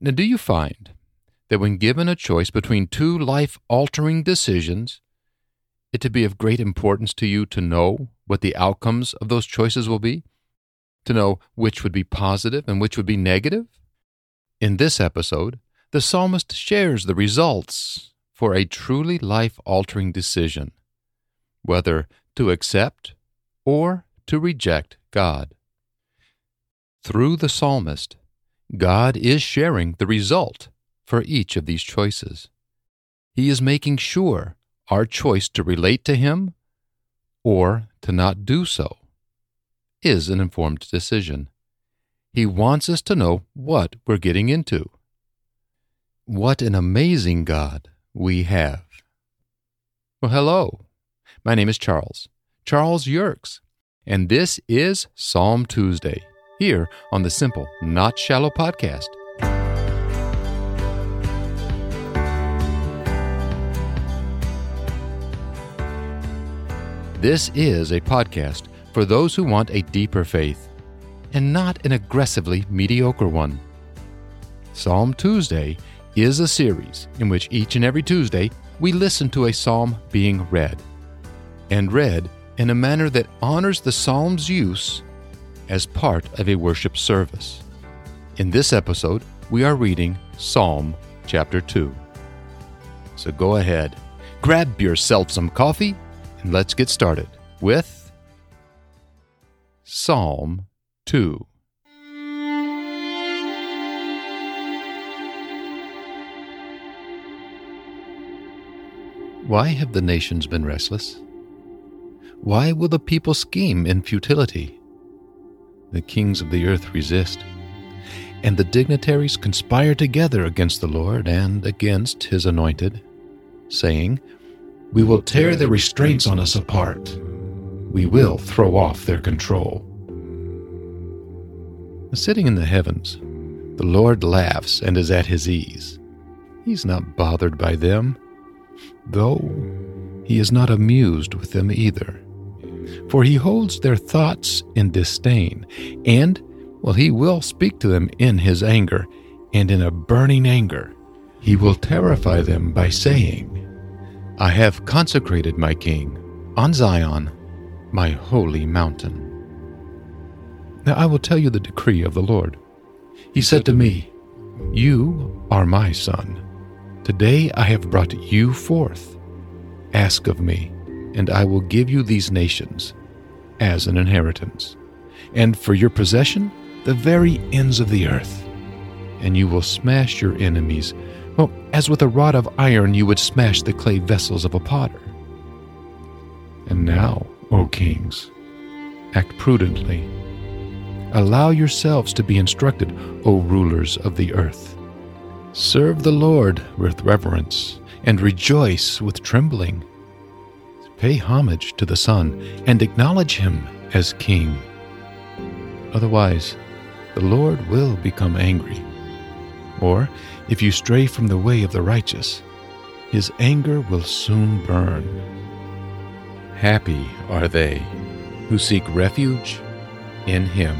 Now, do you find that when given a choice between two life altering decisions, it to be of great importance to you to know what the outcomes of those choices will be? To know which would be positive and which would be negative? In this episode, the psalmist shares the results for a truly life altering decision, whether to accept or to reject God. Through the psalmist, God is sharing the result for each of these choices. He is making sure our choice to relate to Him or to not do so is an informed decision. He wants us to know what we're getting into. What an amazing God we have. Well, hello. My name is Charles, Charles Yerkes, and this is Psalm Tuesday here on the Simple, Not Shallow podcast. This is a podcast for those who want a deeper faith and not an aggressively mediocre one. Psalm Tuesday is a series in which each and every Tuesday we listen to a psalm being read, and read in a manner that honors the psalm's use as part of a worship service. In this episode, we are reading Psalm chapter 2. So go ahead, grab yourself some coffee, and let's get started with Psalm 2. Why have the nations been restless? Why will the people scheme in futility? The kings of the earth resist, and the dignitaries conspire together against the Lord and against his anointed, saying, We will tear their restraints on us apart. We will throw off their control. Sitting in the heavens, the Lord laughs and is at his ease. He's not bothered by them, though he is not amused with them either for he holds their thoughts in disdain, and, well, he will speak to them in his anger, and in a burning anger. He will terrify them by saying, I have consecrated my king on Zion, my holy mountain. Now I will tell you the decree of the Lord. He said to me, You are my son. Today I have brought you forth. Ask of me and I will give you these nations as an inheritance, and for your possession, the very ends of the earth. And you will smash your enemies, well, as with a rod of iron you would smash the clay vessels of a potter. And now, O kings, act prudently. Allow yourselves to be instructed, O rulers of the earth. Serve the Lord with reverence, and rejoice with trembling. Pay homage to the Son and acknowledge him as King. Otherwise, the Lord will become angry. Or, if you stray from the way of the righteous, his anger will soon burn. Happy are they who seek refuge in him.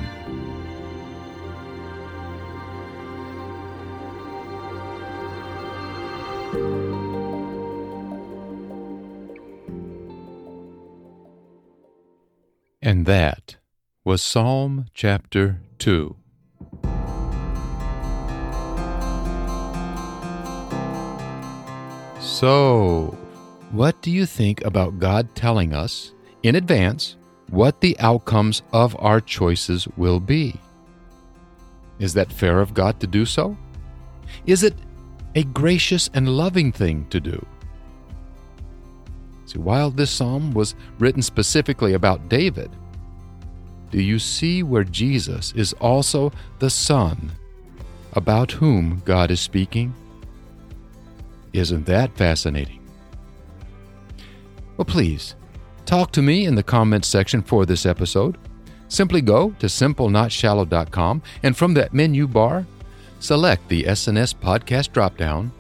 And that was Psalm chapter 2. So, what do you think about God telling us in advance what the outcomes of our choices will be? Is that fair of God to do so? Is it a gracious and loving thing to do? See, while this psalm was written specifically about David, do you see where Jesus is also the Son about whom God is speaking? Isn't that fascinating? Well, please, talk to me in the comments section for this episode. Simply go to simplenotshallow.com and from that menu bar, select the SNS podcast dropdown,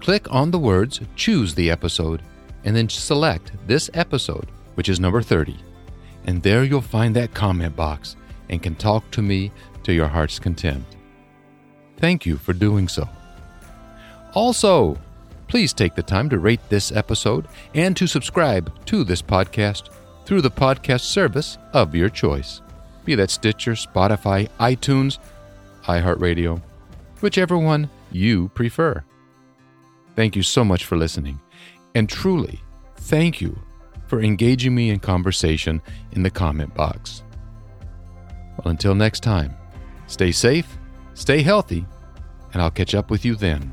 click on the words Choose the episode, and then select this episode, which is number 30. And there you'll find that comment box and can talk to me to your heart's content. Thank you for doing so. Also, please take the time to rate this episode and to subscribe to this podcast through the podcast service of your choice, be that Stitcher, Spotify, iTunes, iHeartRadio, whichever one you prefer. Thank you so much for listening, and truly, thank you for engaging me in conversation in the comment box. Well, until next time, stay safe, stay healthy, and I'll catch up with you then.